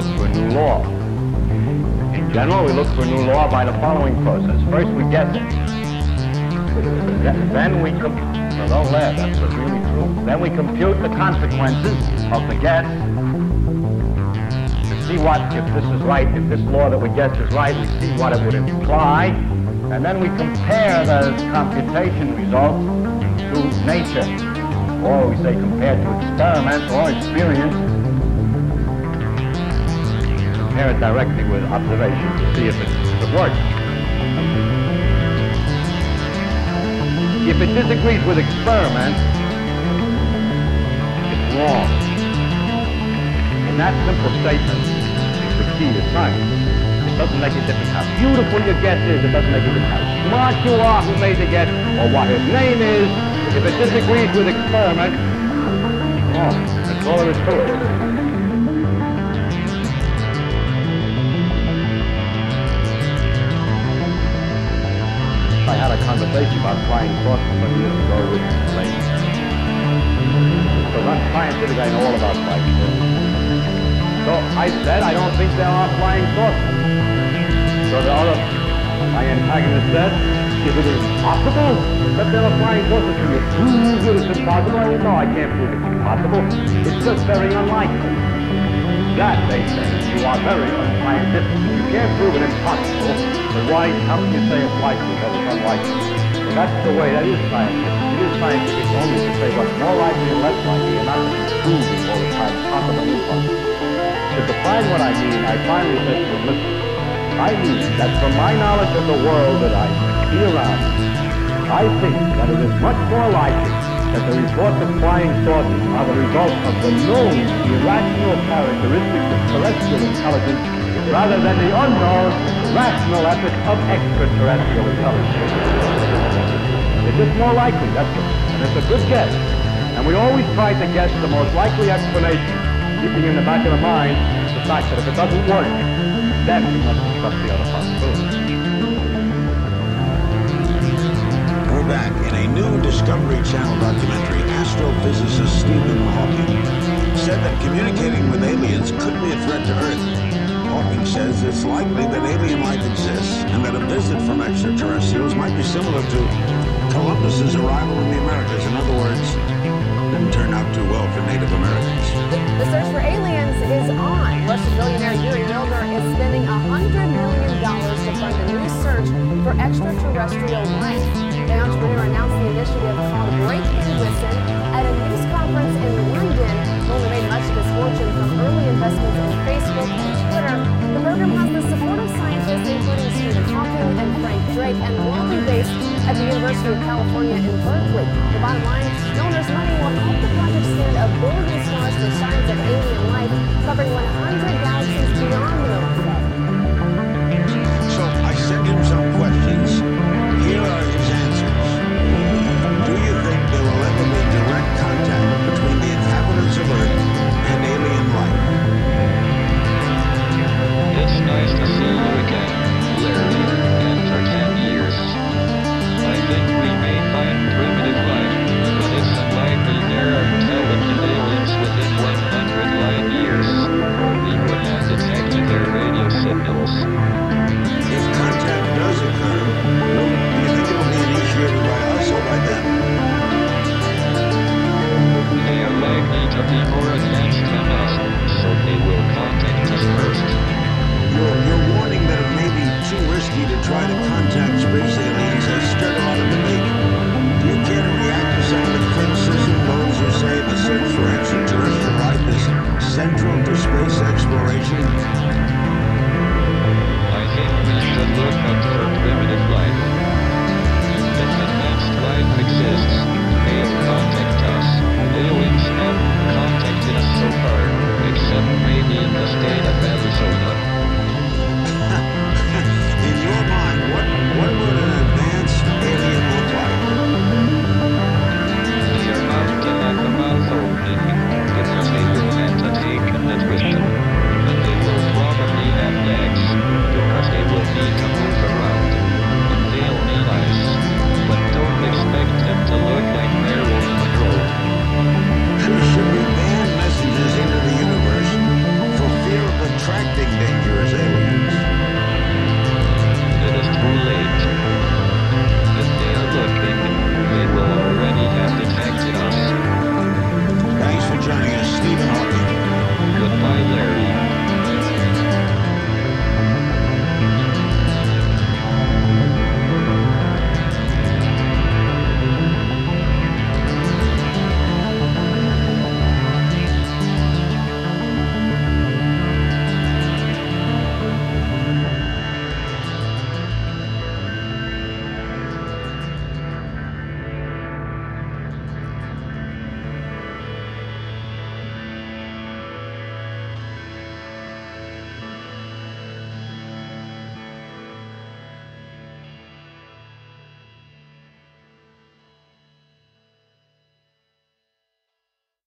look for a new law. In general, we look for a new law by the following process. First, we guess it. Then we com- no, don't laugh, that's really true. Then we compute the consequences of the guess to see what, if this is right, if this law that we guess is right, we see what it would imply, and then we compare those computation results to nature, or we say compared to experiment or experience, compare it directly with observation to see if it, if it works. If it disagrees with experiment, it's wrong. And that simple statement is the key to science. It doesn't make a difference how beautiful your guess is. It doesn't make a difference how smart you are who made the guess or what his name is. If it disagrees with experiment, it's wrong. That's all there is to it. Conversation about flying saucers some years ago with ladies. Because I'm scientific, I know all about flying saucers. So I said I don't think there are flying saucers. So the other, my antagonist said, if it is possible that there are flying saucers, can you prove that it's impossible? I said, no, I can't prove it's impossible. It's just very unlikely. That, they say, you are very unscientific. You can't prove it impossible, but why, how can you say it's likely that it's unlikely? That's the way, that is scientific. It is scientific only to say what's more likely and less likely, and not to be proving all the time impossible. To define what I mean, I finally said to him, listen, I mean that from my knowledge of the world that I see around I think that it is much more likely that the reports of flying saucers are the result of the known irrational characteristics of terrestrial intelligence rather than the unknown rational efforts of extraterrestrial intelligence. It's just more likely, that's it. And it's a good guess. And we always try to guess the most likely explanation, keeping in the back of the mind the fact that if it doesn't work, then we must discuss the other possibilities. We're back in a new Discovery Channel documentary. Astrophysicist Stephen Hawking said that communicating with aliens could be a threat to Earth. Hawking says it's likely that alien life exists and that a visit from extraterrestrials might be similar to Columbus's arrival in the Americas. In other words, didn't turn out too well for Native Americans. The search for aliens is on. Russian billionaire Yuri Milner is spending $100 million to fund a new search for extraterrestrial life. The entrepreneur announced the initiative called Breakthrough Listen at a news conference in London. Drake and be based at the University of California in Berkeley. The bottom line, donors' money will help the project stand a billion stars for signs of alien life, covering 100